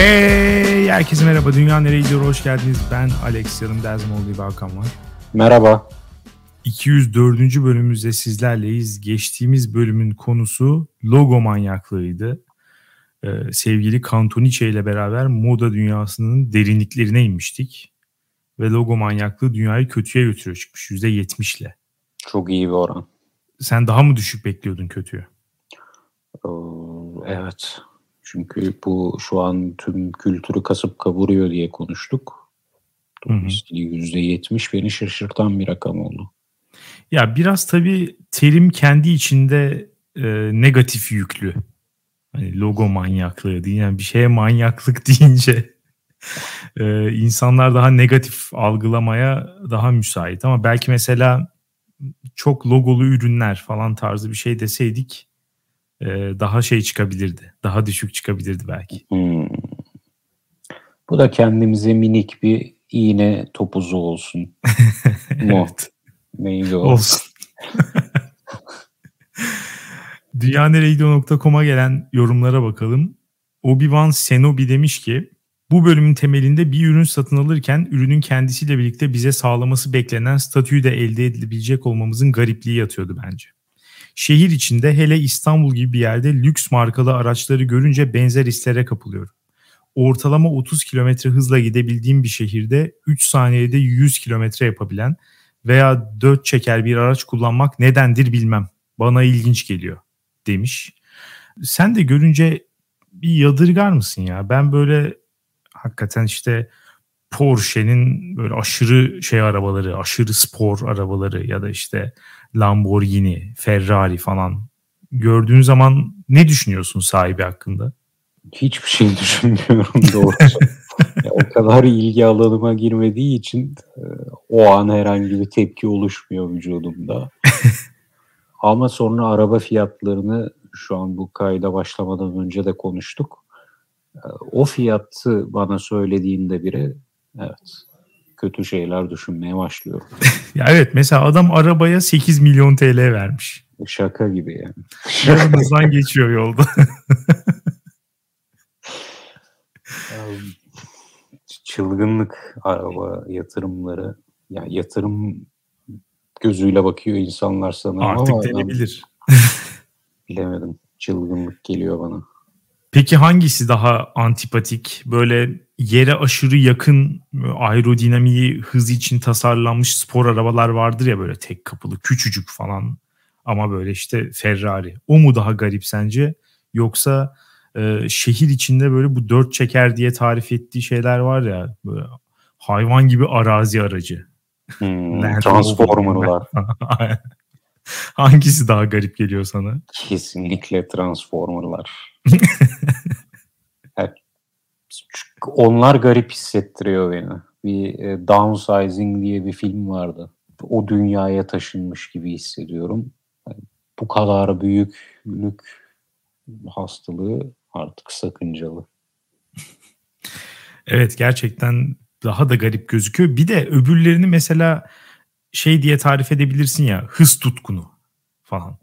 Hey herkese merhaba. Dünya nereye gidiyor? Hoş geldiniz. Ben Alex. Yanımda Ezmoğlu Balkan var. Merhaba. 204. bölümümüzde sizlerleyiz. Geçtiğimiz bölümün konusu logo manyaklığıydı. Ee, sevgili Cantonice ile beraber moda dünyasının derinliklerine inmiştik. Ve logo manyaklığı dünyayı kötüye götürüyor çıkmış %70 ile. Çok iyi bir oran. Sen daha mı düşük bekliyordun kötüyü? Ee, evet. Çünkü bu şu an tüm kültürü kasıp kavuruyor diye konuştuk. Dolayısıyla %70 beni şaşırtan bir rakam oldu. Ya biraz tabii terim kendi içinde e, negatif yüklü. Hani logo manyaklığı değil. Yani bir şeye manyaklık deyince e, insanlar daha negatif algılamaya daha müsait. Ama belki mesela çok logolu ürünler falan tarzı bir şey deseydik e, daha şey çıkabilirdi. Daha düşük çıkabilirdi belki. Hmm. Bu da kendimize minik bir iğne topuzu olsun. evet. Neydi o? Olsun. Dünyaneregidiyor.com'a gelen yorumlara bakalım. Obi-Wan Senobi demiş ki bu bölümün temelinde bir ürün satın alırken ürünün kendisiyle birlikte bize sağlaması beklenen statüyü de elde edilebilecek olmamızın garipliği yatıyordu bence. Şehir içinde hele İstanbul gibi bir yerde lüks markalı araçları görünce benzer hislere kapılıyorum. Ortalama 30 kilometre hızla gidebildiğim bir şehirde 3 saniyede 100 kilometre yapabilen veya 4 çeker bir araç kullanmak nedendir bilmem. Bana ilginç geliyor demiş. Sen de görünce bir yadırgar mısın ya? Ben böyle hakikaten işte Porsche'nin böyle aşırı şey arabaları, aşırı spor arabaları ya da işte Lamborghini, Ferrari falan gördüğün zaman ne düşünüyorsun sahibi hakkında? Hiçbir şey düşünmüyorum doğrusu. o kadar ilgi alanıma girmediği için e, o an herhangi bir tepki oluşmuyor vücudumda. Ama sonra araba fiyatlarını şu an bu kayda başlamadan önce de konuştuk. E, o fiyatı bana söylediğinde biri evet kötü şeyler düşünmeye başlıyorum. ya evet mesela adam arabaya 8 milyon TL vermiş. Şaka gibi yani. Yanımızdan geçiyor yolda. Çılgınlık araba yatırımları. Yani yatırım gözüyle bakıyor insanlar sanırım Artık ama denebilir. bilemedim. Çılgınlık geliyor bana. Peki hangisi daha antipatik? Böyle yere aşırı yakın aerodinamiği hız için tasarlanmış spor arabalar vardır ya böyle tek kapılı küçücük falan ama böyle işte Ferrari. O mu daha garip sence? Yoksa e, şehir içinde böyle bu dört çeker diye tarif ettiği şeyler var ya böyle hayvan gibi arazi aracı. Hmm, Transformer'lar. Hangisi daha garip geliyor sana? Kesinlikle Transformer'lar. onlar garip hissettiriyor beni. Bir e, Downsizing diye bir film vardı. O dünyaya taşınmış gibi hissediyorum. Yani bu kadar büyüklük hastalığı artık sakıncalı. evet gerçekten daha da garip gözüküyor. Bir de öbürlerini mesela şey diye tarif edebilirsin ya hız tutkunu falan.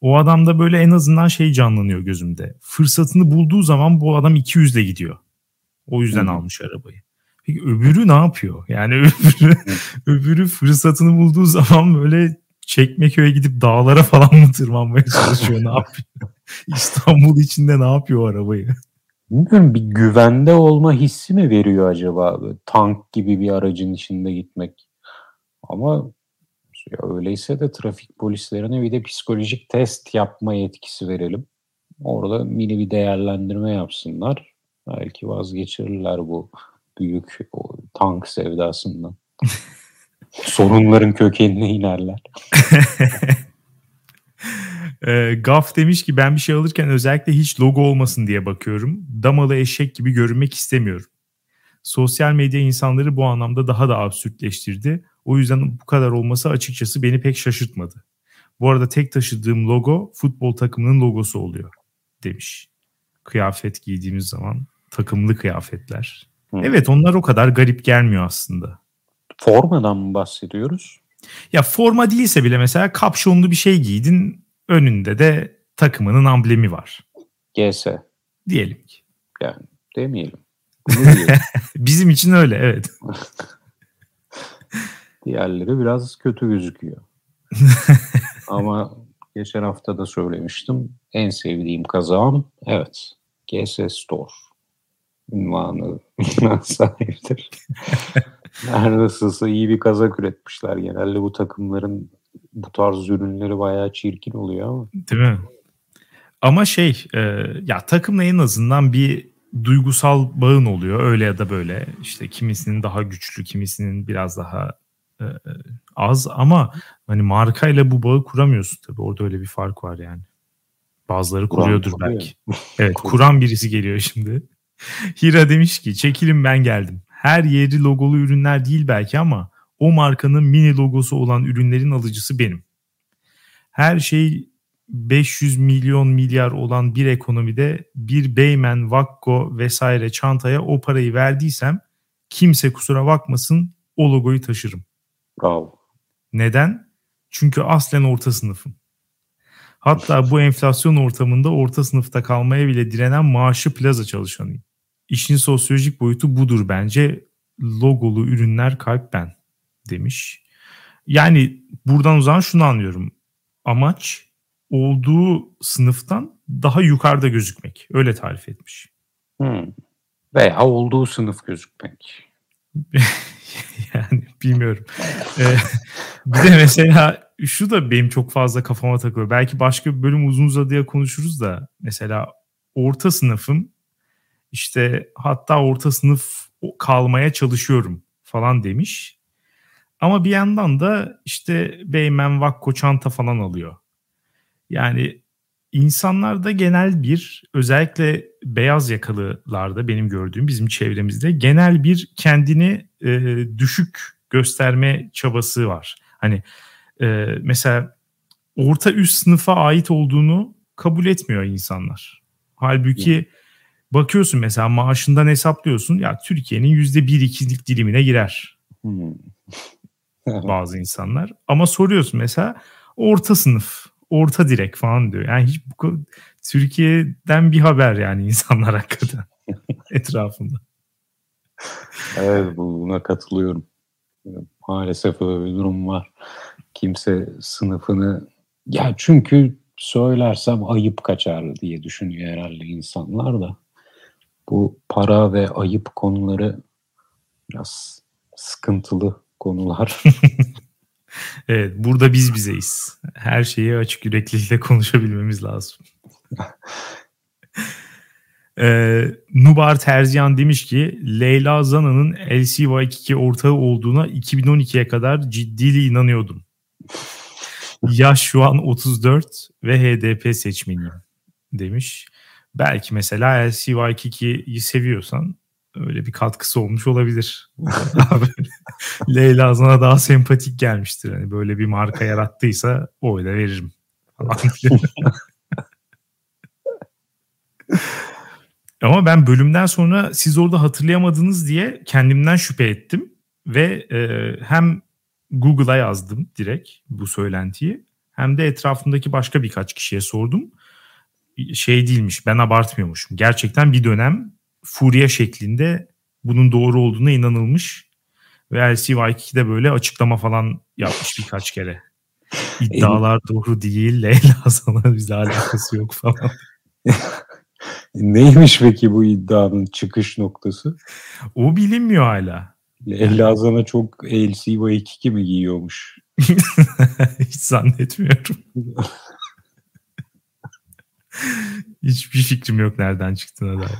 O adamda böyle en azından şey canlanıyor gözümde. Fırsatını bulduğu zaman bu adam 200 ile gidiyor. O yüzden hmm. almış arabayı. Peki öbürü ne yapıyor? Yani öbürü, öbürü fırsatını bulduğu zaman böyle Çekmeköy'e gidip dağlara falan mı tırmanmaya çalışıyor? ne yapıyor? İstanbul içinde ne yapıyor arabayı? Bilmiyorum bir güvende olma hissi mi veriyor acaba? Böyle tank gibi bir aracın içinde gitmek. Ama ya öyleyse de trafik polislerine bir de psikolojik test yapma yetkisi verelim. Orada mini bir değerlendirme yapsınlar. Belki vazgeçirirler bu büyük o tank sevdasından. Sorunların kökenine inerler. e, Gaf demiş ki ben bir şey alırken özellikle hiç logo olmasın diye bakıyorum. Damalı eşek gibi görünmek istemiyorum. Sosyal medya insanları bu anlamda daha da absürtleştirdi. O yüzden bu kadar olması açıkçası beni pek şaşırtmadı. Bu arada tek taşıdığım logo futbol takımının logosu oluyor demiş. Kıyafet giydiğimiz zaman takımlı kıyafetler. Hı. Evet onlar o kadar garip gelmiyor aslında. Formadan mı bahsediyoruz? Ya forma değilse bile mesela kapşonlu bir şey giydin önünde de takımının amblemi var. GS. Diyelim ki. Yani demeyelim. Bizim için öyle evet. Diğerleri biraz kötü gözüküyor. Ama geçen hafta da söylemiştim. En sevdiğim kazağım evet GS Store ünvanı sahiptir. Her nasılsa iyi bir kazak üretmişler. Genelde bu takımların bu tarz ürünleri bayağı çirkin oluyor ama. Değil mi? Ama şey e, ya takımla en azından bir duygusal bağın oluyor öyle ya da böyle. İşte kimisinin daha güçlü, kimisinin biraz daha e, az ama hani markayla bu bağı kuramıyorsun tabii. Orada öyle bir fark var yani. Bazıları Kuran kuruyordur belki. evet, kuran birisi geliyor şimdi. Hira demiş ki çekilin ben geldim. Her yeri logolu ürünler değil belki ama o markanın mini logosu olan ürünlerin alıcısı benim. Her şey 500 milyon milyar olan bir ekonomide bir Beymen, Vakko vesaire çantaya o parayı verdiysem kimse kusura bakmasın o logoyu taşırım. Bravo. Neden? Çünkü aslen orta sınıfım. Hatta bu enflasyon ortamında orta sınıfta kalmaya bile direnen maaşı plaza çalışanıyım. İşin sosyolojik boyutu budur bence. Logolu ürünler kalp ben demiş. Yani buradan o zaman şunu anlıyorum. Amaç olduğu sınıftan daha yukarıda gözükmek. Öyle tarif etmiş. Hmm. Veya olduğu sınıf gözükmek. yani bilmiyorum. ee, bir de mesela şu da benim çok fazla kafama takılıyor. Belki başka bir bölüm uzun uzadıya konuşuruz da mesela orta sınıfım işte hatta orta sınıf kalmaya çalışıyorum falan demiş. Ama bir yandan da işte Beymen Vakko çanta falan alıyor. Yani insanlarda genel bir özellikle beyaz yakalılarda benim gördüğüm bizim çevremizde genel bir kendini e, düşük gösterme çabası var. Hani e, mesela orta üst sınıfa ait olduğunu kabul etmiyor insanlar. Halbuki bakıyorsun mesela maaşından hesaplıyorsun ya Türkiye'nin yüzde bir ikizlik dilimine girer. Hmm. bazı insanlar. Ama soruyorsun mesela orta sınıf, orta direk falan diyor. Yani hiç bu Türkiye'den bir haber yani insanlar hakikaten etrafında. Evet buna katılıyorum. Maalesef öyle bir durum var. Kimse sınıfını ya çünkü söylersem ayıp kaçar diye düşünüyor herhalde insanlar da. Bu para ve ayıp konuları biraz sıkıntılı konular. evet, burada biz bizeyiz. Her şeyi açık yüreklilikle konuşabilmemiz lazım. ee, Nubar Terziyan demiş ki Leyla Zana'nın LCY2 ortağı olduğuna 2012'ye kadar ciddiyle inanıyordum. Yaş şu an 34 ve HDP seçmeniyim demiş. Belki mesela LCY2'yi seviyorsan öyle bir katkısı olmuş olabilir. Leyla sana daha sempatik gelmiştir. Hani böyle bir marka yarattıysa oyla veririm. Ama ben bölümden sonra siz orada hatırlayamadınız diye kendimden şüphe ettim ve e, hem Google'a yazdım direkt bu söylentiyi hem de etrafımdaki başka birkaç kişiye sordum. Şey değilmiş ben abartmıyormuşum. Gerçekten bir dönem furya şeklinde bunun doğru olduğuna inanılmış. Ve LCY2'de böyle açıklama falan yapmış birkaç kere. İddialar doğru değil. Leyla sana bizle alakası yok falan. Neymiş peki bu iddianın çıkış noktası? O bilinmiyor hala. Leyla sana çok LCY2 mi giyiyormuş? Hiç zannetmiyorum. Hiçbir fikrim yok nereden çıktığına dair.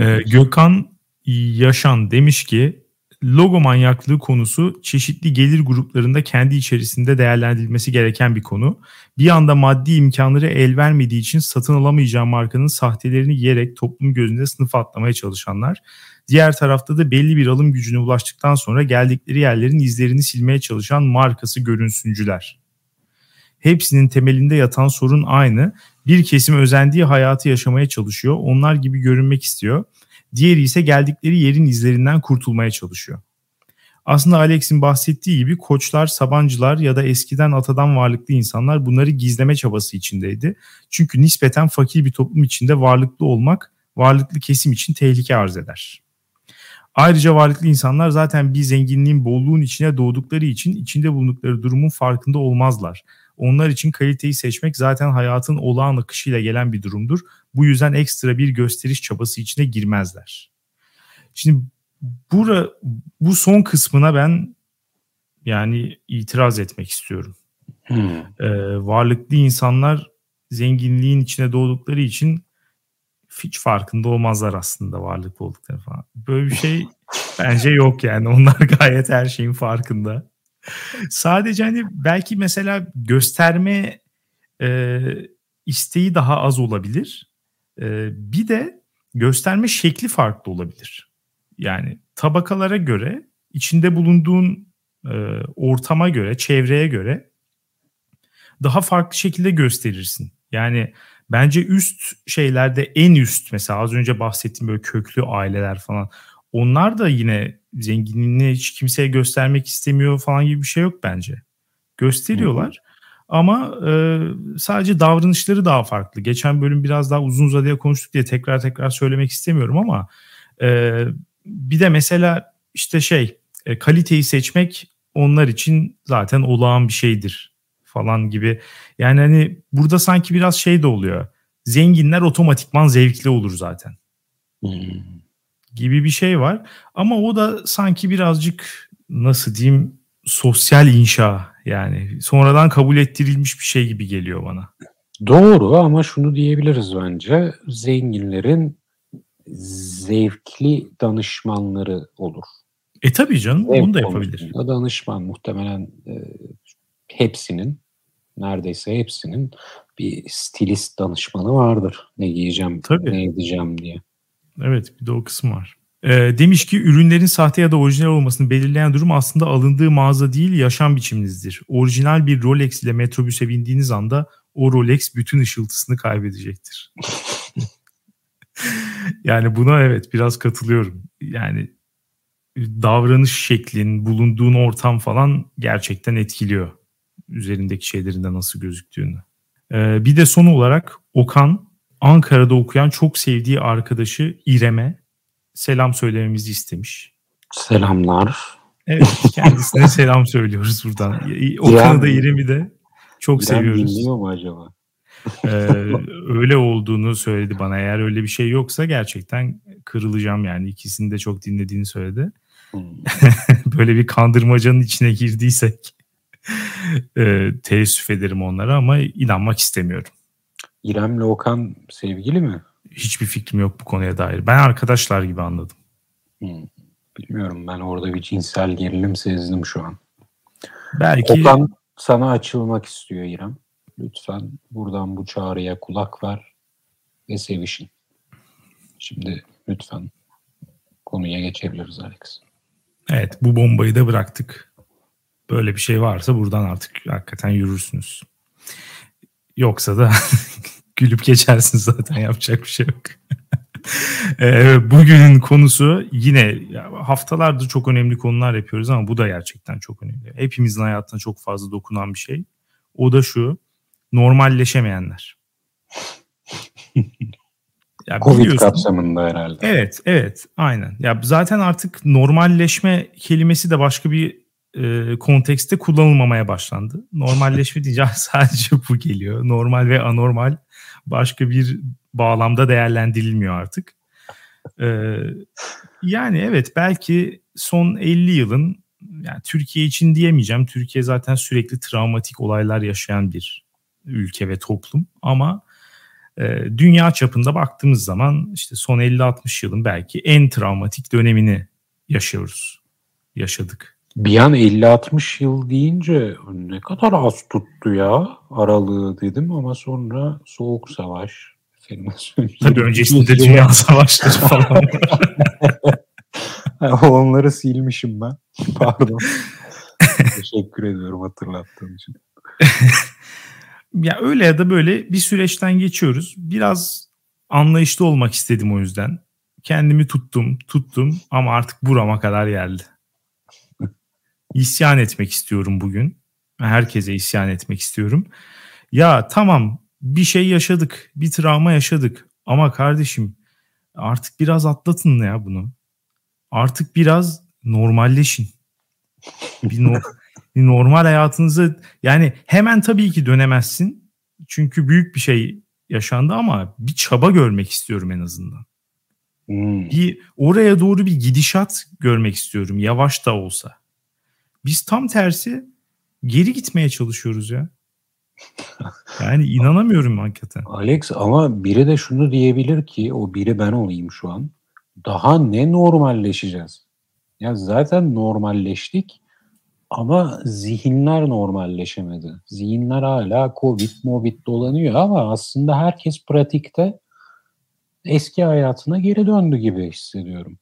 Ee, Gökhan Yaşan demiş ki logo manyaklığı konusu çeşitli gelir gruplarında kendi içerisinde değerlendirilmesi gereken bir konu. Bir anda maddi imkanları el vermediği için satın alamayacağı markanın sahtelerini yiyerek toplum gözünde sınıf atlamaya çalışanlar. Diğer tarafta da belli bir alım gücüne ulaştıktan sonra geldikleri yerlerin izlerini silmeye çalışan markası görünsüncüler. Hepsinin temelinde yatan sorun aynı. Bir kesim özendiği hayatı yaşamaya çalışıyor. Onlar gibi görünmek istiyor. Diğeri ise geldikleri yerin izlerinden kurtulmaya çalışıyor. Aslında Alex'in bahsettiği gibi koçlar, sabancılar ya da eskiden atadan varlıklı insanlar bunları gizleme çabası içindeydi. Çünkü nispeten fakir bir toplum içinde varlıklı olmak varlıklı kesim için tehlike arz eder. Ayrıca varlıklı insanlar zaten bir zenginliğin bolluğun içine doğdukları için içinde bulundukları durumun farkında olmazlar. Onlar için kaliteyi seçmek zaten hayatın olağan akışıyla gelen bir durumdur. Bu yüzden ekstra bir gösteriş çabası içine girmezler. Şimdi bura, bu son kısmına ben yani itiraz etmek istiyorum. Hmm. Ee, varlıklı insanlar zenginliğin içine doğdukları için hiç farkında olmazlar aslında varlıklı oldukları falan. Böyle bir şey bence yok yani. Onlar gayet her şeyin farkında. Sadece hani belki mesela gösterme e, isteği daha az olabilir. E, bir de gösterme şekli farklı olabilir. Yani tabakalara göre, içinde bulunduğun e, ortama göre, çevreye göre daha farklı şekilde gösterirsin. Yani bence üst şeylerde en üst mesela az önce bahsettiğim böyle köklü aileler falan onlar da yine zenginliğini hiç kimseye göstermek istemiyor falan gibi bir şey yok bence. Gösteriyorlar. Hı hı. Ama e, sadece davranışları daha farklı. Geçen bölüm biraz daha uzun uzadıya konuştuk diye tekrar tekrar söylemek istemiyorum ama e, bir de mesela işte şey e, kaliteyi seçmek onlar için zaten olağan bir şeydir falan gibi. Yani hani burada sanki biraz şey de oluyor. Zenginler otomatikman zevkli olur zaten. Hmm. Gibi bir şey var. Ama o da sanki birazcık nasıl diyeyim sosyal inşa yani sonradan kabul ettirilmiş bir şey gibi geliyor bana. Doğru ama şunu diyebiliriz bence. Zenginlerin zevkli danışmanları olur. E tabii canım Zevk onu da yapabilir. Danışman muhtemelen e, hepsinin neredeyse hepsinin bir stilist danışmanı vardır. Ne giyeceğim, Tabii. ne edeceğim diye. Evet bir de o kısım var. Ee, demiş ki ürünlerin sahte ya da orijinal olmasını belirleyen durum aslında alındığı mağaza değil yaşam biçiminizdir. Orijinal bir Rolex ile metrobüse bindiğiniz anda o Rolex bütün ışıltısını kaybedecektir. yani buna evet biraz katılıyorum. Yani davranış şeklin, bulunduğun ortam falan gerçekten etkiliyor üzerindeki şeylerinde nasıl gözüktüğünü. Ee, bir de son olarak Okan Ankara'da okuyan çok sevdiği arkadaşı İrem'e selam söylememizi istemiş. Selamlar. Evet kendisine selam söylüyoruz buradan. Okan'ı da İrem'i de çok İrem seviyoruz. dinliyor mu acaba? ee, öyle olduğunu söyledi bana. Eğer öyle bir şey yoksa gerçekten kırılacağım yani. İkisini de çok dinlediğini söyledi. Hmm. Böyle bir kandırmacanın içine girdiysek e, teessüf ederim onlara ama inanmak istemiyorum. İrem'le Okan sevgili mi? Hiçbir fikrim yok bu konuya dair. Ben arkadaşlar gibi anladım. Hmm. Bilmiyorum ben orada bir cinsel gerilim sezdim şu an. Belki... Okan sana açılmak istiyor İrem. Lütfen buradan bu çağrıya kulak ver ve sevişin. Şimdi lütfen konuya geçebiliriz Alex. Evet bu bombayı da bıraktık böyle bir şey varsa buradan artık hakikaten yürürsünüz. Yoksa da gülüp geçersin zaten yapacak bir şey yok. Ee, bugünün konusu yine haftalardır çok önemli konular yapıyoruz ama bu da gerçekten çok önemli. Hepimizin hayatına çok fazla dokunan bir şey. O da şu normalleşemeyenler. ya Covid kapsamında herhalde. Evet, evet, aynen. Ya zaten artık normalleşme kelimesi de başka bir e, kontekste kullanılmamaya başlandı. Normalleşme diyeceğim sadece bu geliyor. Normal ve anormal başka bir bağlamda değerlendirilmiyor artık. E, yani evet belki son 50 yılın yani Türkiye için diyemeyeceğim. Türkiye zaten sürekli travmatik olaylar yaşayan bir ülke ve toplum ama e, dünya çapında baktığımız zaman işte son 50-60 yılın belki en travmatik dönemini yaşıyoruz. Yaşadık. Bir an 50-60 yıl deyince ne kadar az tuttu ya aralığı dedim ama sonra Soğuk Savaş. Tabii öncesinde Dünya Savaşları falan. Onları silmişim ben. Pardon. Teşekkür ediyorum hatırlattığın için. ya öyle ya da böyle bir süreçten geçiyoruz. Biraz anlayışlı olmak istedim o yüzden. Kendimi tuttum, tuttum ama artık burama kadar geldi isyan etmek istiyorum bugün. Herkese isyan etmek istiyorum. Ya tamam bir şey yaşadık, bir travma yaşadık ama kardeşim artık biraz atlatın ya bunu. artık biraz normalleşin. Bir, no, bir normal hayatınızı yani hemen tabii ki dönemezsin. Çünkü büyük bir şey yaşandı ama bir çaba görmek istiyorum en azından. Hmm. Bir oraya doğru bir gidişat görmek istiyorum yavaş da olsa. Biz tam tersi geri gitmeye çalışıyoruz ya. Yani inanamıyorum hakikaten. Alex ama biri de şunu diyebilir ki o biri ben olayım şu an. Daha ne normalleşeceğiz? Ya zaten normalleştik ama zihinler normalleşemedi. Zihinler hala Covid, Movid dolanıyor ama aslında herkes pratikte eski hayatına geri döndü gibi hissediyorum.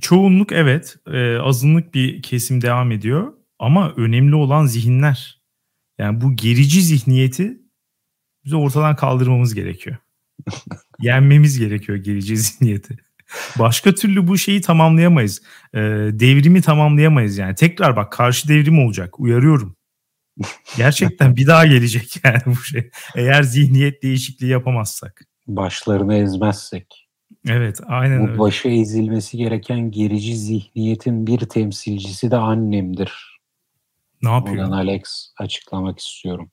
Çoğunluk evet, e, azınlık bir kesim devam ediyor ama önemli olan zihinler. Yani bu gerici zihniyeti bize ortadan kaldırmamız gerekiyor. Yenmemiz gerekiyor gerici zihniyeti. Başka türlü bu şeyi tamamlayamayız. Ee, devrimi tamamlayamayız yani. Tekrar bak karşı devrim olacak. Uyarıyorum. Gerçekten bir daha gelecek yani bu şey. Eğer zihniyet değişikliği yapamazsak. Başlarını ezmezsek. Evet aynen bu öyle. başı ezilmesi gereken gerici zihniyetin bir temsilcisi de annemdir. Ne yapıyor? Oradan Alex açıklamak istiyorum.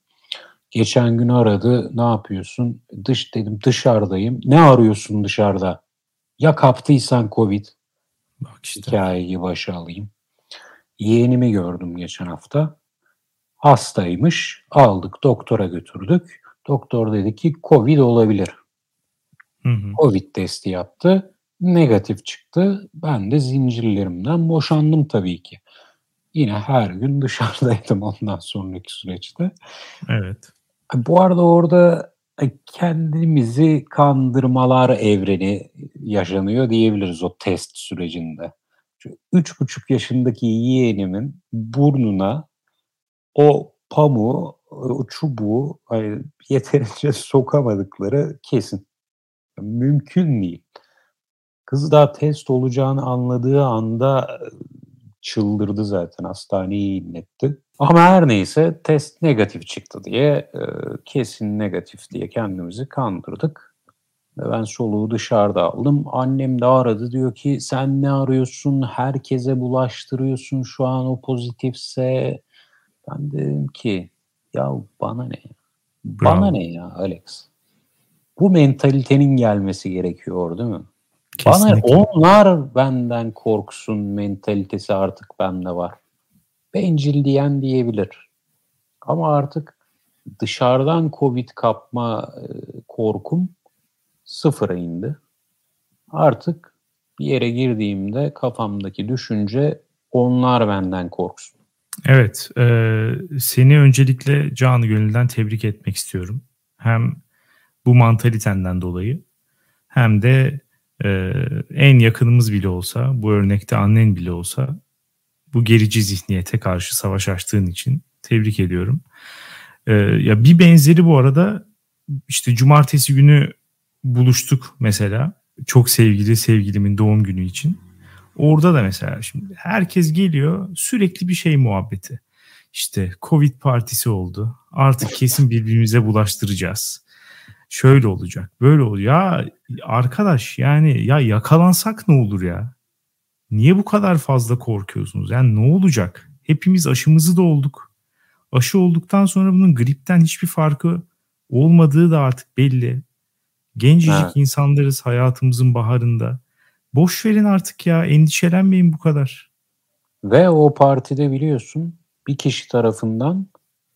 Geçen gün aradı. Ne yapıyorsun? Dış dedim dışarıdayım. Ne arıyorsun dışarıda? Ya kaptıysan Covid. Bak işte. Hikayeyi başa alayım. Yeğenimi gördüm geçen hafta. Hastaymış. Aldık doktora götürdük. Doktor dedi ki Covid olabilir. Hı hı. Covid testi yaptı. Negatif çıktı. Ben de zincirlerimden boşandım tabii ki. Yine her gün dışarıdaydım ondan sonraki süreçte. Evet. Bu arada orada e, kendimizi kandırmalar evreni yaşanıyor diyebiliriz o test sürecinde. Şu üç buçuk yaşındaki yeğenimin burnuna o pamuğu, o çubuğu yeterince sokamadıkları kesin. Mümkün değil. Kız daha test olacağını anladığı anda çıldırdı zaten hastaneyi inletti. Ama her neyse test negatif çıktı diye e, kesin negatif diye kendimizi kandırdık. Ben soluğu dışarıda aldım. Annem de aradı diyor ki sen ne arıyorsun? Herkese bulaştırıyorsun şu an o pozitifse. Ben dedim ki ya bana ne ya? Bana Bravo. ne ya Alex? Bu mentalitenin gelmesi gerekiyor değil mi? Kesinlikle. Bana onlar benden korksun mentalitesi artık bende var. Bencil diyen diyebilir. Ama artık dışarıdan Covid kapma e, korkum sıfıra indi. Artık bir yere girdiğimde kafamdaki düşünce onlar benden korksun. Evet, e, seni öncelikle canı gönülden tebrik etmek istiyorum. Hem bu mantalitenden dolayı hem de e, en yakınımız bile olsa, bu örnekte annen bile olsa bu gerici zihniyete karşı savaş açtığın için tebrik ediyorum. E, ya bir benzeri bu arada işte cumartesi günü buluştuk mesela. Çok sevgili sevgilimin doğum günü için. Orada da mesela şimdi herkes geliyor sürekli bir şey muhabbeti. İşte Covid partisi oldu. Artık kesin birbirimize bulaştıracağız şöyle olacak, böyle olacak. Ya arkadaş yani ya yakalansak ne olur ya? Niye bu kadar fazla korkuyorsunuz? Yani ne olacak? Hepimiz aşımızı da olduk. Aşı olduktan sonra bunun gripten hiçbir farkı olmadığı da artık belli. Gencecik evet. insanlarız hayatımızın baharında. Boş verin artık ya endişelenmeyin bu kadar. Ve o partide biliyorsun bir kişi tarafından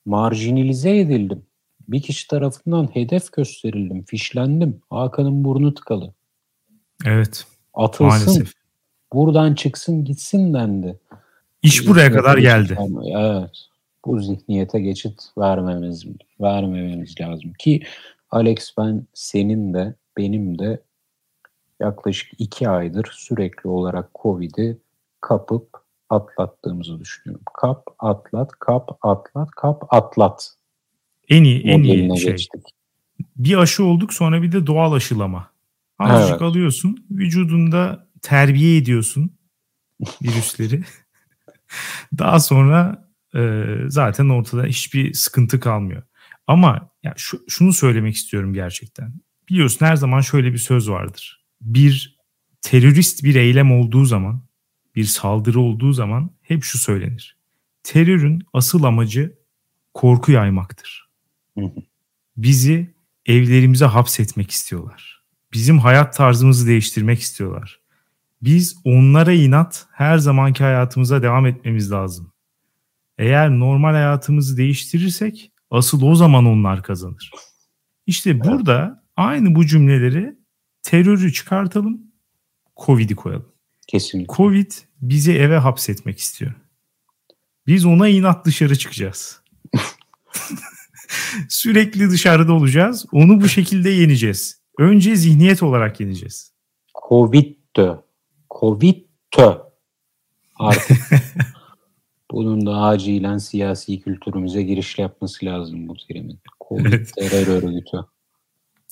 marjinalize edildim bir kişi tarafından hedef gösterildim, fişlendim. Hakan'ın burnu tıkalı. Evet. Atılsın. Maalesef. Buradan çıksın gitsin dendi. İş Bu buraya kadar geldi. Evet. Bu zihniyete geçit vermemiz vermememiz lazım ki Alex ben senin de benim de yaklaşık iki aydır sürekli olarak Covid'i kapıp atlattığımızı düşünüyorum. Kap, atlat, kap, atlat, kap, atlat. En iyi, en iyi şey. Geçtik. Bir aşı olduk sonra bir de doğal aşılama. Azıcık evet. alıyorsun, vücudunda terbiye ediyorsun virüsleri. Daha sonra e, zaten ortada hiçbir sıkıntı kalmıyor. Ama ya şu, şunu söylemek istiyorum gerçekten. Biliyorsun her zaman şöyle bir söz vardır. Bir terörist bir eylem olduğu zaman, bir saldırı olduğu zaman hep şu söylenir. Terörün asıl amacı korku yaymaktır. Bizi evlerimize hapsetmek istiyorlar. Bizim hayat tarzımızı değiştirmek istiyorlar. Biz onlara inat her zamanki hayatımıza devam etmemiz lazım. Eğer normal hayatımızı değiştirirsek asıl o zaman onlar kazanır. İşte burada aynı bu cümleleri terörü çıkartalım, Covid'i koyalım. Kesinlikle. Covid bizi eve hapsetmek istiyor. Biz ona inat dışarı çıkacağız. Sürekli dışarıda olacağız. Onu bu şekilde yeneceğiz. Önce zihniyet olarak yeneceğiz. Covid'tö. Covid'tö. Artık bunun da acilen siyasi kültürümüze giriş yapması lazım bu terimin. Covid evet. terör örgütü.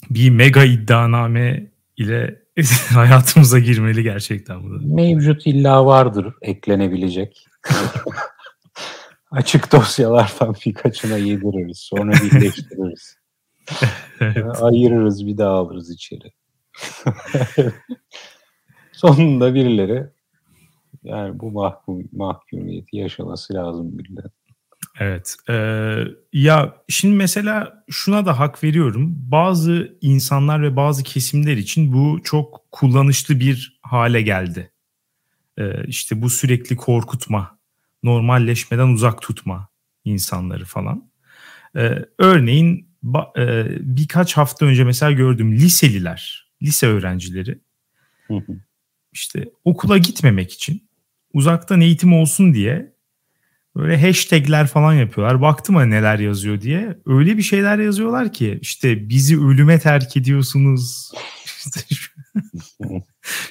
Bir mega iddianame ile hayatımıza girmeli gerçekten bu. Mevcut illa vardır eklenebilecek. Açık dosyalardan birkaçına yediririz. Sonra birleştiririz. evet. Ayırırız bir daha alırız içeri. Sonunda birileri yani bu mahkum, mahkumiyeti yaşaması lazım birileri. Evet. E, ya şimdi mesela şuna da hak veriyorum. Bazı insanlar ve bazı kesimler için bu çok kullanışlı bir hale geldi. E, işte bu sürekli korkutma, normalleşmeden uzak tutma insanları falan. E, örneğin ba, e, birkaç hafta önce mesela gördüm liseliler, lise öğrencileri işte okula gitmemek için uzaktan eğitim olsun diye böyle hashtagler falan yapıyorlar. Baktım ha neler yazıyor diye. Öyle bir şeyler yazıyorlar ki işte bizi ölüme terk ediyorsunuz. İşte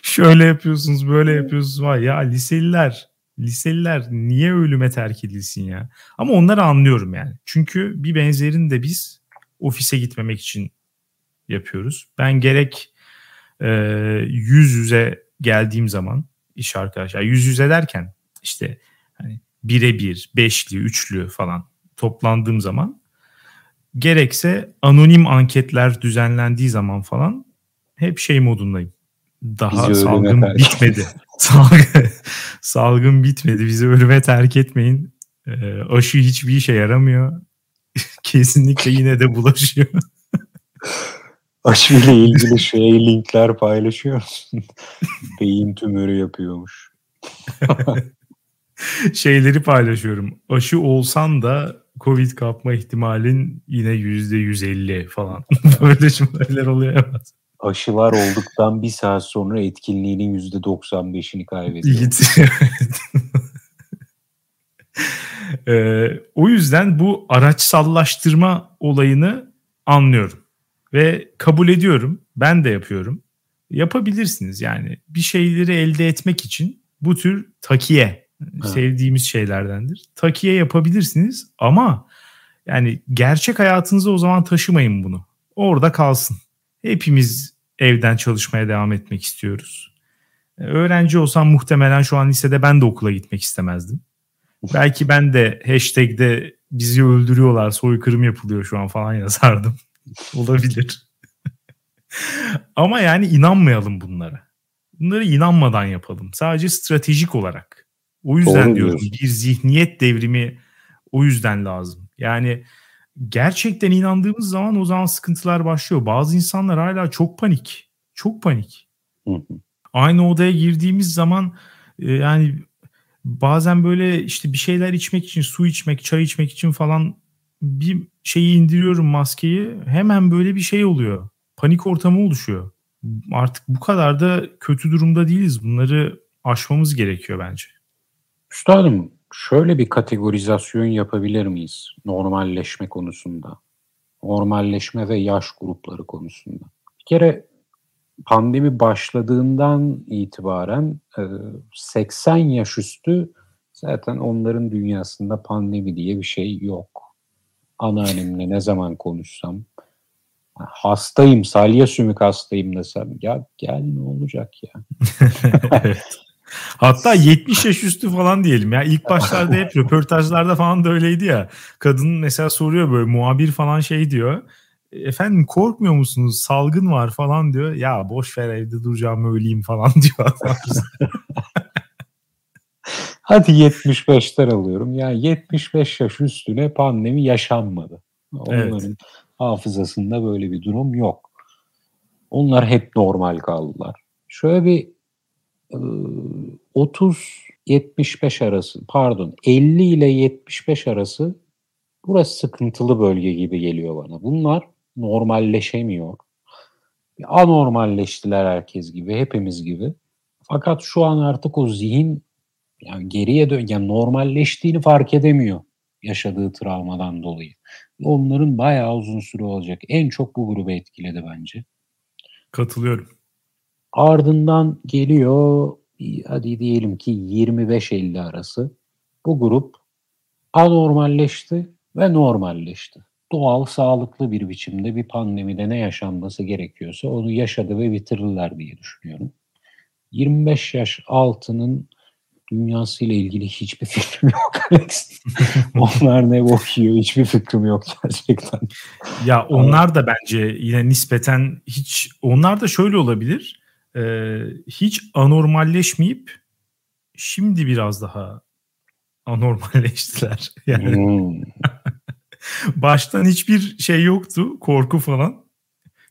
şöyle yapıyorsunuz, böyle yapıyorsunuz. Vay ya liseliler, liseliler niye ölüme terk edilsin ya? Ama onları anlıyorum yani. Çünkü bir benzerini de biz ofise gitmemek için yapıyoruz. Ben gerek e, yüz yüze geldiğim zaman iş arkadaşlar yüz yüze derken işte hani birebir, beşli, üçlü falan toplandığım zaman gerekse anonim anketler düzenlendiği zaman falan hep şey modundayım. Daha Bizi salgın bitmedi. salgın, salgın bitmedi. Bizi ölüme terk etmeyin. E, aşı hiçbir işe yaramıyor. Kesinlikle yine de bulaşıyor. Aşı ile ilgili şey linkler paylaşıyor Beyin tümörü yapıyormuş. Şeyleri paylaşıyorum. Aşı olsan da Covid kapma ihtimalin yine yüzde yüz elli falan. Böyle cümleler oluyor. Aşılar olduktan bir saat sonra etkinliğinin yüzde doksan beşini kaybediyor. ee, o yüzden bu araçsallaştırma olayını anlıyorum ve kabul ediyorum. Ben de yapıyorum. Yapabilirsiniz yani bir şeyleri elde etmek için bu tür takiye ha. sevdiğimiz şeylerdendir. Takiye yapabilirsiniz ama yani gerçek hayatınıza o zaman taşımayın bunu. Orada kalsın. Hepimiz evden çalışmaya devam etmek istiyoruz. E, öğrenci olsam muhtemelen şu an lisede ben de okula gitmek istemezdim. Belki ben de hashtag'de bizi öldürüyorlar, soykırım yapılıyor şu an falan yazardım. Olabilir. Ama yani inanmayalım bunlara. Bunları inanmadan yapalım. Sadece stratejik olarak. O yüzden Doğru diyorum diyorsun. bir zihniyet devrimi o yüzden lazım. Yani gerçekten inandığımız zaman o zaman sıkıntılar başlıyor. Bazı insanlar hala çok panik. Çok panik. Aynı odaya girdiğimiz zaman e, yani bazen böyle işte bir şeyler içmek için, su içmek, çay içmek için falan bir şeyi indiriyorum maskeyi hemen böyle bir şey oluyor. Panik ortamı oluşuyor. Artık bu kadar da kötü durumda değiliz. Bunları aşmamız gerekiyor bence. Üstadım şöyle bir kategorizasyon yapabilir miyiz normalleşme konusunda? Normalleşme ve yaş grupları konusunda. Bir kere pandemi başladığından itibaren 80 yaş üstü zaten onların dünyasında pandemi diye bir şey yok anneannemle ne zaman konuşsam hastayım, salya sümük hastayım desem ya gel ne olacak ya. Hatta 70 yaş üstü falan diyelim ya. ilk başlarda hep röportajlarda falan da öyleydi ya. Kadın mesela soruyor böyle muhabir falan şey diyor. efendim korkmuyor musunuz salgın var falan diyor. Ya boş ver evde duracağım öleyim falan diyor. Hadi 75'ten alıyorum. Ya 75 yaş üstüne pandemi yaşanmadı. Onların evet. hafızasında böyle bir durum yok. Onlar hep normal kaldılar. Şöyle bir 30-75 arası pardon 50 ile 75 arası burası sıkıntılı bölge gibi geliyor bana. Bunlar normalleşemiyor. Anormalleştiler herkes gibi, hepimiz gibi. Fakat şu an artık o zihin yani geriye dön, yani normalleştiğini fark edemiyor yaşadığı travmadan dolayı. Onların bayağı uzun süre olacak. En çok bu grubu etkiledi bence. Katılıyorum. Ardından geliyor hadi diyelim ki 25-50 arası bu grup anormalleşti ve normalleşti. Doğal, sağlıklı bir biçimde bir pandemide ne yaşanması gerekiyorsa onu yaşadı ve bitirirler diye düşünüyorum. 25 yaş altının dünyasıyla ilgili hiçbir fikrim yok. onlar ne bakıyor hiçbir fikrim yok gerçekten. Ya onlar da bence yine nispeten hiç onlar da şöyle olabilir. E, hiç anormalleşmeyip şimdi biraz daha anormalleştiler. Yani hmm. baştan hiçbir şey yoktu, korku falan.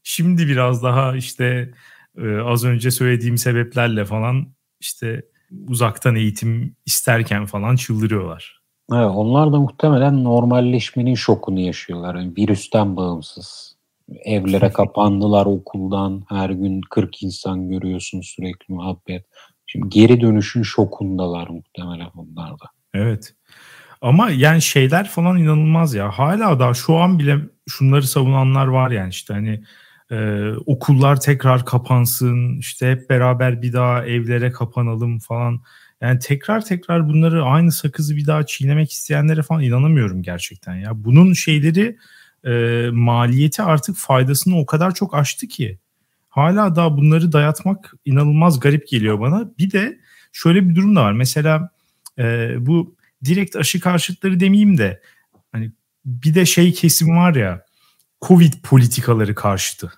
Şimdi biraz daha işte e, az önce söylediğim sebeplerle falan işte uzaktan eğitim isterken falan çıldırıyorlar. Evet, onlar da muhtemelen normalleşmenin şokunu yaşıyorlar. Yani virüsten bağımsız. Evlere kapandılar okuldan. Her gün 40 insan görüyorsun sürekli muhabbet. Şimdi geri dönüşün şokundalar muhtemelen onlar da. Evet. Ama yani şeyler falan inanılmaz ya. Hala da şu an bile şunları savunanlar var yani işte hani e, okullar tekrar kapansın, işte hep beraber bir daha evlere kapanalım falan. Yani tekrar tekrar bunları aynı sakızı bir daha çiğnemek isteyenlere falan inanamıyorum gerçekten ya. Bunun şeyleri e, maliyeti artık faydasını o kadar çok aştı ki. Hala daha bunları dayatmak inanılmaz garip geliyor bana. Bir de şöyle bir durum da var. Mesela e, bu direkt aşı karşıtları demeyeyim de hani bir de şey kesim var ya Covid politikaları karşıtı.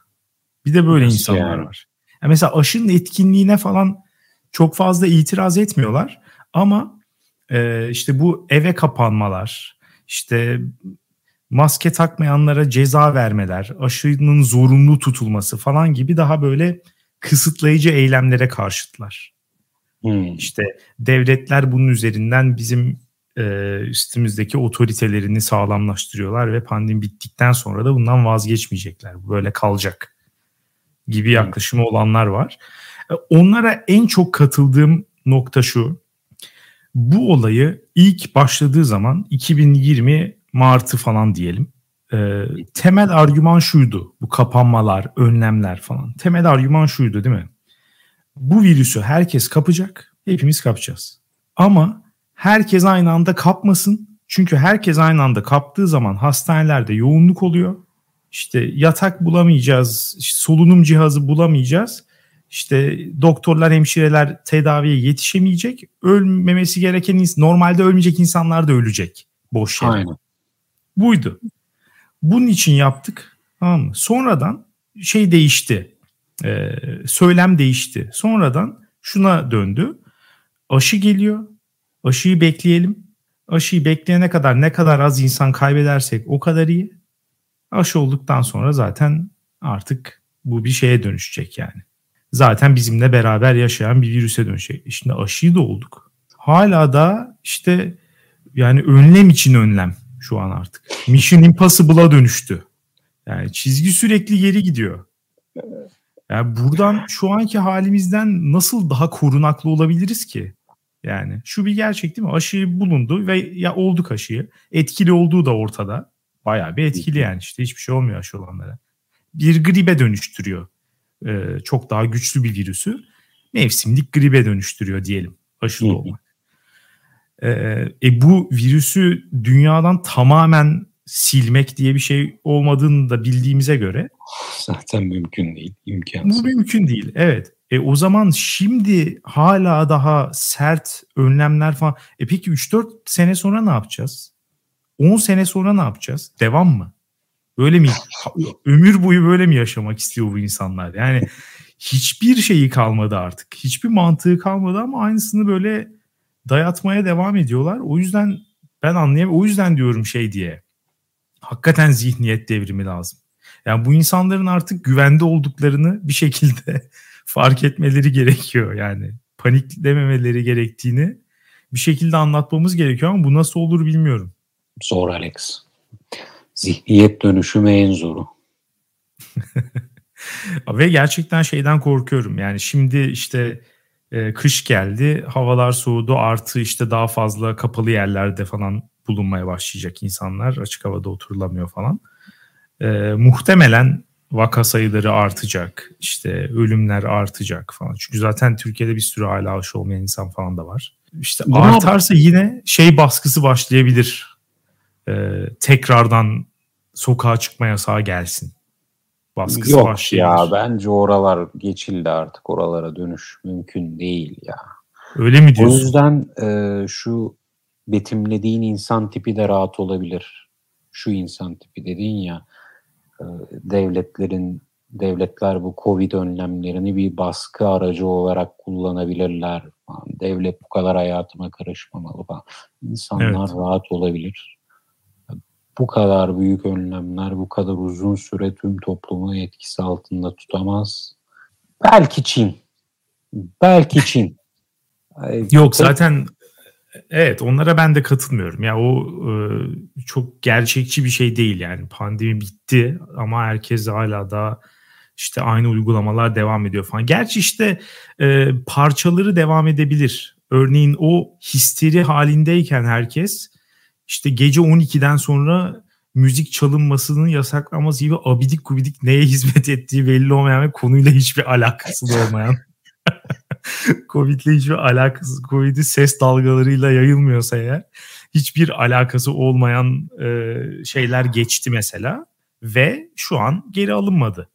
Bir de böyle Nasıl insanlar yani? var. Yani mesela aşının etkinliğine falan çok fazla itiraz etmiyorlar ama e, işte bu eve kapanmalar, işte maske takmayanlara ceza vermeler, aşının zorunlu tutulması falan gibi daha böyle kısıtlayıcı eylemlere karşıtlar. Hmm. İşte devletler bunun üzerinden bizim e, üstümüzdeki otoritelerini sağlamlaştırıyorlar ve pandemi bittikten sonra da bundan vazgeçmeyecekler. Böyle kalacak gibi yaklaşımı olanlar var. E, onlara en çok katıldığım nokta şu. Bu olayı ilk başladığı zaman 2020 Mart'ı falan diyelim. E, temel argüman şuydu. Bu kapanmalar, önlemler falan. Temel argüman şuydu değil mi? Bu virüsü herkes kapacak. Hepimiz kapacağız. Ama herkes aynı anda kapmasın. Çünkü herkes aynı anda kaptığı zaman hastanelerde yoğunluk oluyor işte yatak bulamayacağız, solunum cihazı bulamayacağız. İşte doktorlar, hemşireler tedaviye yetişemeyecek. Ölmemesi gereken normalde ölmeyecek insanlar da ölecek boş yere. Aynen. Buydu. Bunun için yaptık. Tamam mı? Sonradan şey değişti. Ee, söylem değişti. Sonradan şuna döndü. Aşı geliyor. Aşıyı bekleyelim. Aşıyı bekleyene kadar ne kadar az insan kaybedersek o kadar iyi. Aşı olduktan sonra zaten artık bu bir şeye dönüşecek yani. Zaten bizimle beraber yaşayan bir virüse dönüşecek. Şimdi aşıyı da olduk. Hala da işte yani önlem için önlem şu an artık. Mission Impossible'a dönüştü. Yani çizgi sürekli geri gidiyor. Yani buradan şu anki halimizden nasıl daha korunaklı olabiliriz ki? Yani şu bir gerçek değil mi? Aşı bulundu ve ya olduk aşıyı. Etkili olduğu da ortada. Bayağı bir etkili yani işte hiçbir şey olmuyor aşı olanlara. Bir gribe dönüştürüyor. Ee, çok daha güçlü bir virüsü. Mevsimlik gribe dönüştürüyor diyelim aşılı olmak. Ee, e, bu virüsü dünyadan tamamen silmek diye bir şey olmadığını da bildiğimize göre zaten mümkün değil, imkansız. Bu mümkün değil. Evet. E o zaman şimdi hala daha sert önlemler falan. E peki 3-4 sene sonra ne yapacağız? 10 sene sonra ne yapacağız? Devam mı? Böyle mi? Ömür boyu böyle mi yaşamak istiyor bu insanlar? Yani hiçbir şeyi kalmadı artık. Hiçbir mantığı kalmadı ama aynısını böyle dayatmaya devam ediyorlar. O yüzden ben anlayamıyorum. O yüzden diyorum şey diye. Hakikaten zihniyet devrimi lazım. Yani bu insanların artık güvende olduklarını bir şekilde fark etmeleri gerekiyor. Yani paniklememeleri gerektiğini bir şekilde anlatmamız gerekiyor ama bu nasıl olur bilmiyorum. Zor Alex. Zihniyet dönüşümü en zoru. Ve gerçekten şeyden korkuyorum. Yani şimdi işte e, kış geldi, havalar soğudu, artı işte daha fazla kapalı yerlerde falan bulunmaya başlayacak insanlar. Açık havada oturulamıyor falan. E, muhtemelen vaka sayıları artacak, işte ölümler artacak falan. Çünkü zaten Türkiye'de bir sürü hala aşı olmayan insan falan da var. İşte Değil artarsa yine şey baskısı başlayabilir. Ee, tekrardan sokağa çıkma yasağı gelsin. Baskısı Yok başlayabilir. ya bence oralar geçildi artık oralara dönüş mümkün değil ya. Öyle mi diyorsun? O yüzden e, şu betimlediğin insan tipi de rahat olabilir. Şu insan tipi dediğin ya e, devletlerin devletler bu Covid önlemlerini bir baskı aracı olarak kullanabilirler. Devlet bu kadar hayatıma karışmamalı falan. İnsanlar evet. rahat olabilir. Bu kadar büyük önlemler bu kadar uzun süre tüm toplumu etkisi altında tutamaz. Belki Çin. Belki Çin. Yok zaten Evet onlara ben de katılmıyorum. Ya o e, çok gerçekçi bir şey değil yani. Pandemi bitti ama herkes hala da işte aynı uygulamalar devam ediyor falan. Gerçi işte e, parçaları devam edebilir. Örneğin o histeri halindeyken herkes işte gece 12'den sonra müzik çalınmasının yasaklaması gibi abidik gubidik neye hizmet ettiği belli olmayan ve konuyla hiçbir alakası da olmayan Covid'le hiçbir alakası, Covid'i ses dalgalarıyla yayılmıyorsa eğer hiçbir alakası olmayan e, şeyler geçti mesela ve şu an geri alınmadı.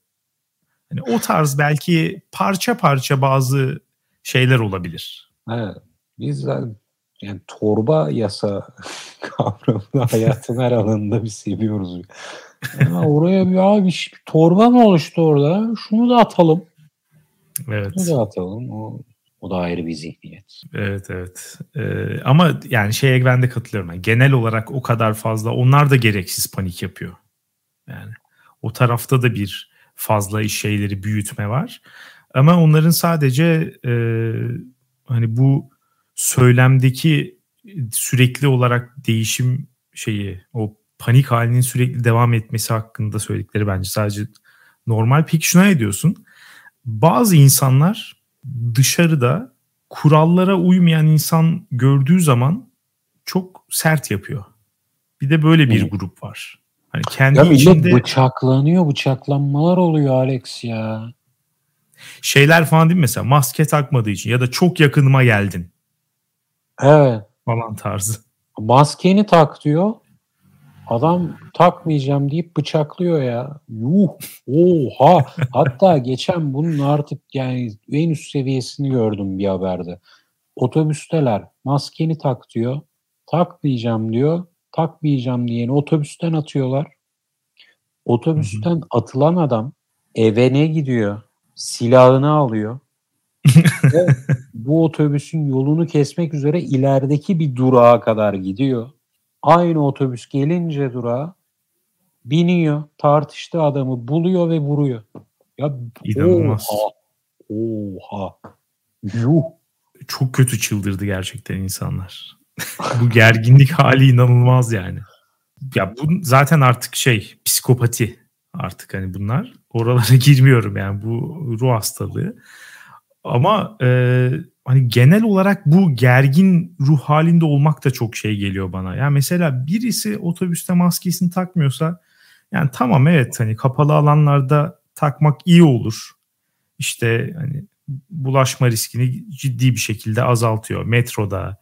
Yani o tarz belki parça parça bazı şeyler olabilir. Evet. Biz yani torba yasa kavramını hayatın her alanında bir seviyoruz. Yani oraya bir abi bir torba mı oluştu orada? Şunu da atalım. Evet. Şunu da atalım. O, o da ayrı bir zihniyet. Evet evet. Ee, ama yani şeye ben de katılıyorum. Yani genel olarak o kadar fazla onlar da gereksiz panik yapıyor. Yani o tarafta da bir fazla iş şeyleri büyütme var. Ama onların sadece e, hani bu söylemdeki sürekli olarak değişim şeyi o panik halinin sürekli devam etmesi hakkında söyledikleri bence sadece normal. Peki şuna ne diyorsun? Bazı insanlar dışarıda kurallara uymayan insan gördüğü zaman çok sert yapıyor. Bir de böyle bir grup var. Hani kendi ya içinde bıçaklanıyor, bıçaklanmalar oluyor Alex ya. Şeyler falan değil mi mesela maske takmadığı için ya da çok yakınıma geldin. Evet. Falan tarzı. Maskeni tak diyor. Adam takmayacağım deyip bıçaklıyor ya. Yuh. Oha. Hatta geçen bunun artık yani en üst seviyesini gördüm bir haberde. Otobüsteler maskeni tak diyor. Takmayacağım diyor. Takmayacağım diyeni otobüsten atıyorlar. Otobüsten atılan adam eve ne gidiyor? Silahını alıyor. Ve bu otobüsün yolunu kesmek üzere ilerideki bir durağa kadar gidiyor. Aynı otobüs gelince durağa biniyor, tartıştığı adamı buluyor ve vuruyor. Ya İnanılmaz. Oha. Oha. Yuh. Çok kötü çıldırdı gerçekten insanlar. bu gerginlik hali inanılmaz yani. Ya bu zaten artık şey psikopati artık hani bunlar. Oralara girmiyorum yani bu ruh hastalığı. Ama e, hani genel olarak bu gergin ruh halinde olmak da çok şey geliyor bana. Yani mesela birisi otobüste maskesini takmıyorsa yani tamam evet hani kapalı alanlarda takmak iyi olur. İşte hani bulaşma riskini ciddi bir şekilde azaltıyor. Metroda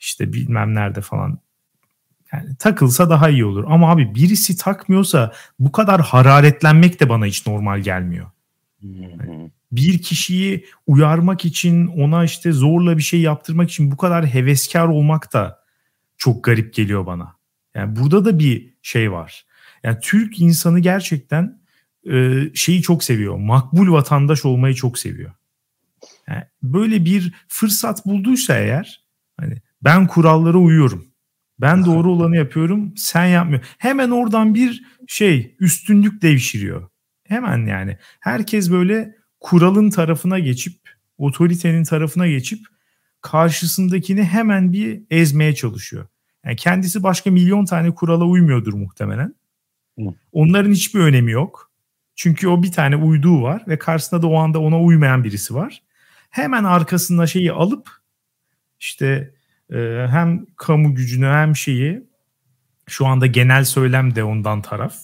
işte bilmem nerede falan yani takılsa daha iyi olur. Ama abi birisi takmıyorsa bu kadar hararetlenmek de bana hiç normal gelmiyor. Yani bir kişiyi uyarmak için ona işte zorla bir şey yaptırmak için bu kadar heveskar olmak da çok garip geliyor bana. Yani burada da bir şey var. Yani Türk insanı gerçekten e, şeyi çok seviyor. Makbul vatandaş olmayı çok seviyor. Yani böyle bir fırsat bulduysa eğer hani ben kurallara uyuyorum. Ben doğru olanı yapıyorum, sen yapmıyor. Hemen oradan bir şey üstünlük devşiriyor. Hemen yani. Herkes böyle kuralın tarafına geçip, otoritenin tarafına geçip karşısındakini hemen bir ezmeye çalışıyor. Yani kendisi başka milyon tane kurala uymuyordur muhtemelen. Onların hiçbir önemi yok. Çünkü o bir tane uyduğu var ve karşısında da o anda ona uymayan birisi var. Hemen arkasında şeyi alıp işte e, hem kamu gücünü hem şeyi şu anda genel söylem de ondan taraf.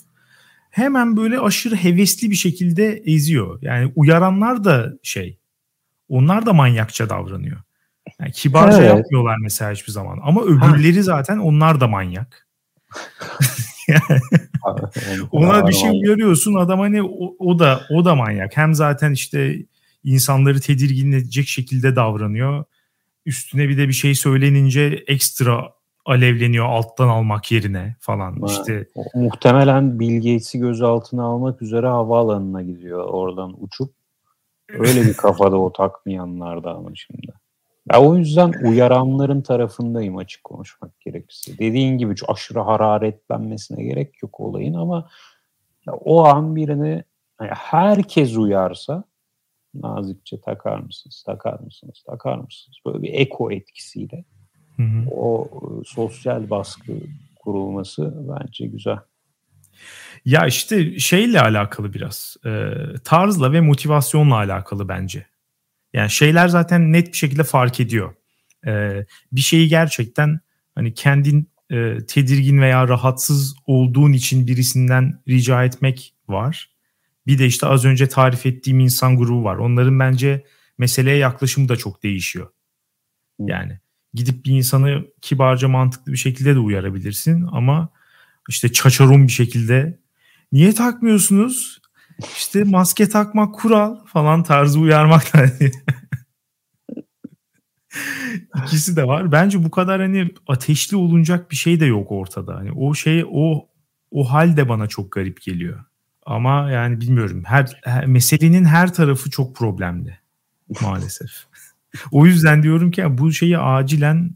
Hemen böyle aşırı hevesli bir şekilde eziyor. Yani uyaranlar da şey onlar da manyakça davranıyor. Yani kibarca evet. yapmıyorlar mesela hiçbir zaman. Ama öbürleri zaten onlar da manyak. Ona bir şey uyarıyorsun adam hani o, o da o da manyak. Hem zaten işte insanları tedirgin edecek şekilde davranıyor. Üstüne bir de bir şey söylenince ekstra alevleniyor alttan almak yerine falan ha, işte. Muhtemelen Bill Gates'i gözaltına almak üzere havaalanına gidiyor oradan uçup. Öyle bir kafada o takmayanlar da ama şimdi. Ya o yüzden uyaranların tarafındayım açık konuşmak gerekirse. Dediğin gibi çok aşırı hararetlenmesine gerek yok olayın ama o an birini yani herkes uyarsa nazikçe takar mısınız, takar mısınız, takar mısınız? Böyle bir eko etkisiyle hı hı. o sosyal baskı kurulması bence güzel. Ya işte şeyle alakalı biraz. E, tarzla ve motivasyonla alakalı bence. Yani şeyler zaten net bir şekilde fark ediyor. Ee, bir şeyi gerçekten hani kendin e, tedirgin veya rahatsız olduğun için birisinden rica etmek var. Bir de işte az önce tarif ettiğim insan grubu var. Onların bence meseleye yaklaşımı da çok değişiyor. Yani gidip bir insanı kibarca mantıklı bir şekilde de uyarabilirsin ama işte çaçaron bir şekilde niye takmıyorsunuz? İşte maske takmak kural falan tarzı uyarmak İkisi de var. Bence bu kadar hani ateşli olunacak bir şey de yok ortada. Hani o şey o o hal de bana çok garip geliyor. Ama yani bilmiyorum. Her, her meselenin her tarafı çok problemli maalesef. O yüzden diyorum ki bu şeyi acilen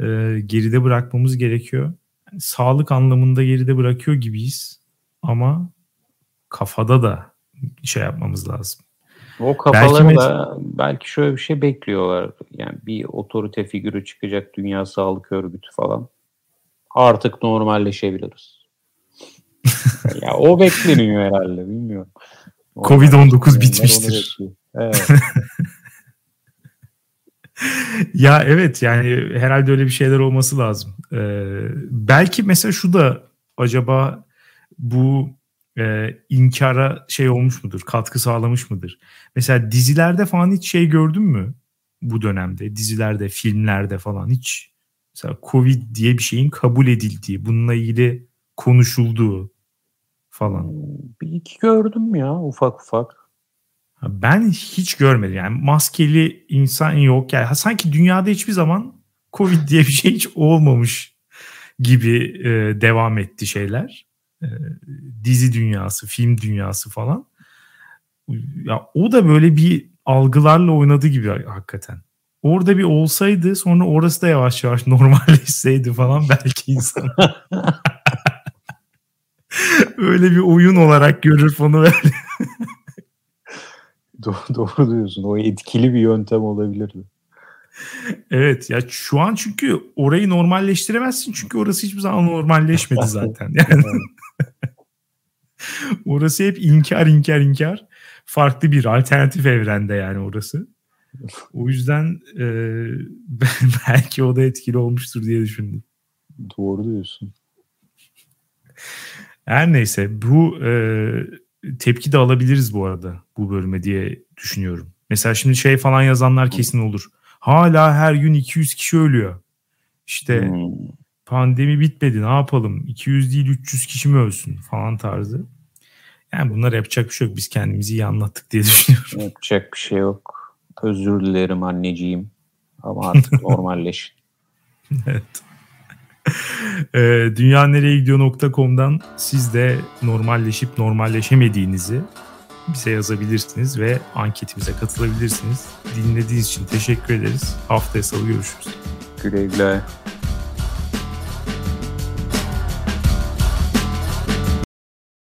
e, geride bırakmamız gerekiyor. Yani sağlık anlamında geride bırakıyor gibiyiz. Ama kafada da şey yapmamız lazım. O kafaları belki da belki şöyle bir şey bekliyorlar. Yani bir otorite figürü çıkacak Dünya Sağlık Örgütü falan. Artık normalleşebiliriz. ya o bekleniyor herhalde bilmiyorum. Covid-19 bitmiştir. Evet. ya evet yani herhalde öyle bir şeyler olması lazım. Ee, belki mesela şu da acaba bu e, inkara şey olmuş mudur? Katkı sağlamış mıdır? Mesela dizilerde falan hiç şey gördün mü? Bu dönemde dizilerde, filmlerde falan hiç mesela Covid diye bir şeyin kabul edildiği, bununla ilgili konuşulduğu falan. Bir iki gördüm ya ufak ufak. Ben hiç görmedim yani maskeli insan yok yani sanki dünyada hiçbir zaman Covid diye bir şey hiç olmamış gibi e, devam etti şeyler. E, dizi dünyası, film dünyası falan. Ya o da böyle bir algılarla oynadı gibi hakikaten. Orada bir olsaydı sonra orası da yavaş yavaş normalleşseydi falan belki insan. Öyle bir oyun olarak görür bunu böyle. doğru, doğru diyorsun. O etkili bir yöntem olabilirdi. Evet ya şu an çünkü orayı normalleştiremezsin çünkü orası hiçbir zaman normalleşmedi zaten. Yani orası hep inkar inkar inkar. Farklı bir alternatif evrende yani orası. O yüzden e, belki o da etkili olmuştur diye düşündüm. Doğru diyorsun. Her neyse bu e, tepki de alabiliriz bu arada bu bölüme diye düşünüyorum. Mesela şimdi şey falan yazanlar kesin olur. Hala her gün 200 kişi ölüyor. İşte hmm. pandemi bitmedi ne yapalım 200 değil 300 kişi mi ölsün falan tarzı. Yani bunlar yapacak bir şey yok. Biz kendimizi iyi anlattık diye düşünüyorum. Yapacak bir şey yok. Özür dilerim anneciğim. Ama artık normalleşin. evet. E, dünyanereyegidiyor.com'dan siz de normalleşip normalleşemediğinizi bize yazabilirsiniz ve anketimize katılabilirsiniz. Dinlediğiniz için teşekkür ederiz. Haftaya salı görüşürüz. Güle güle.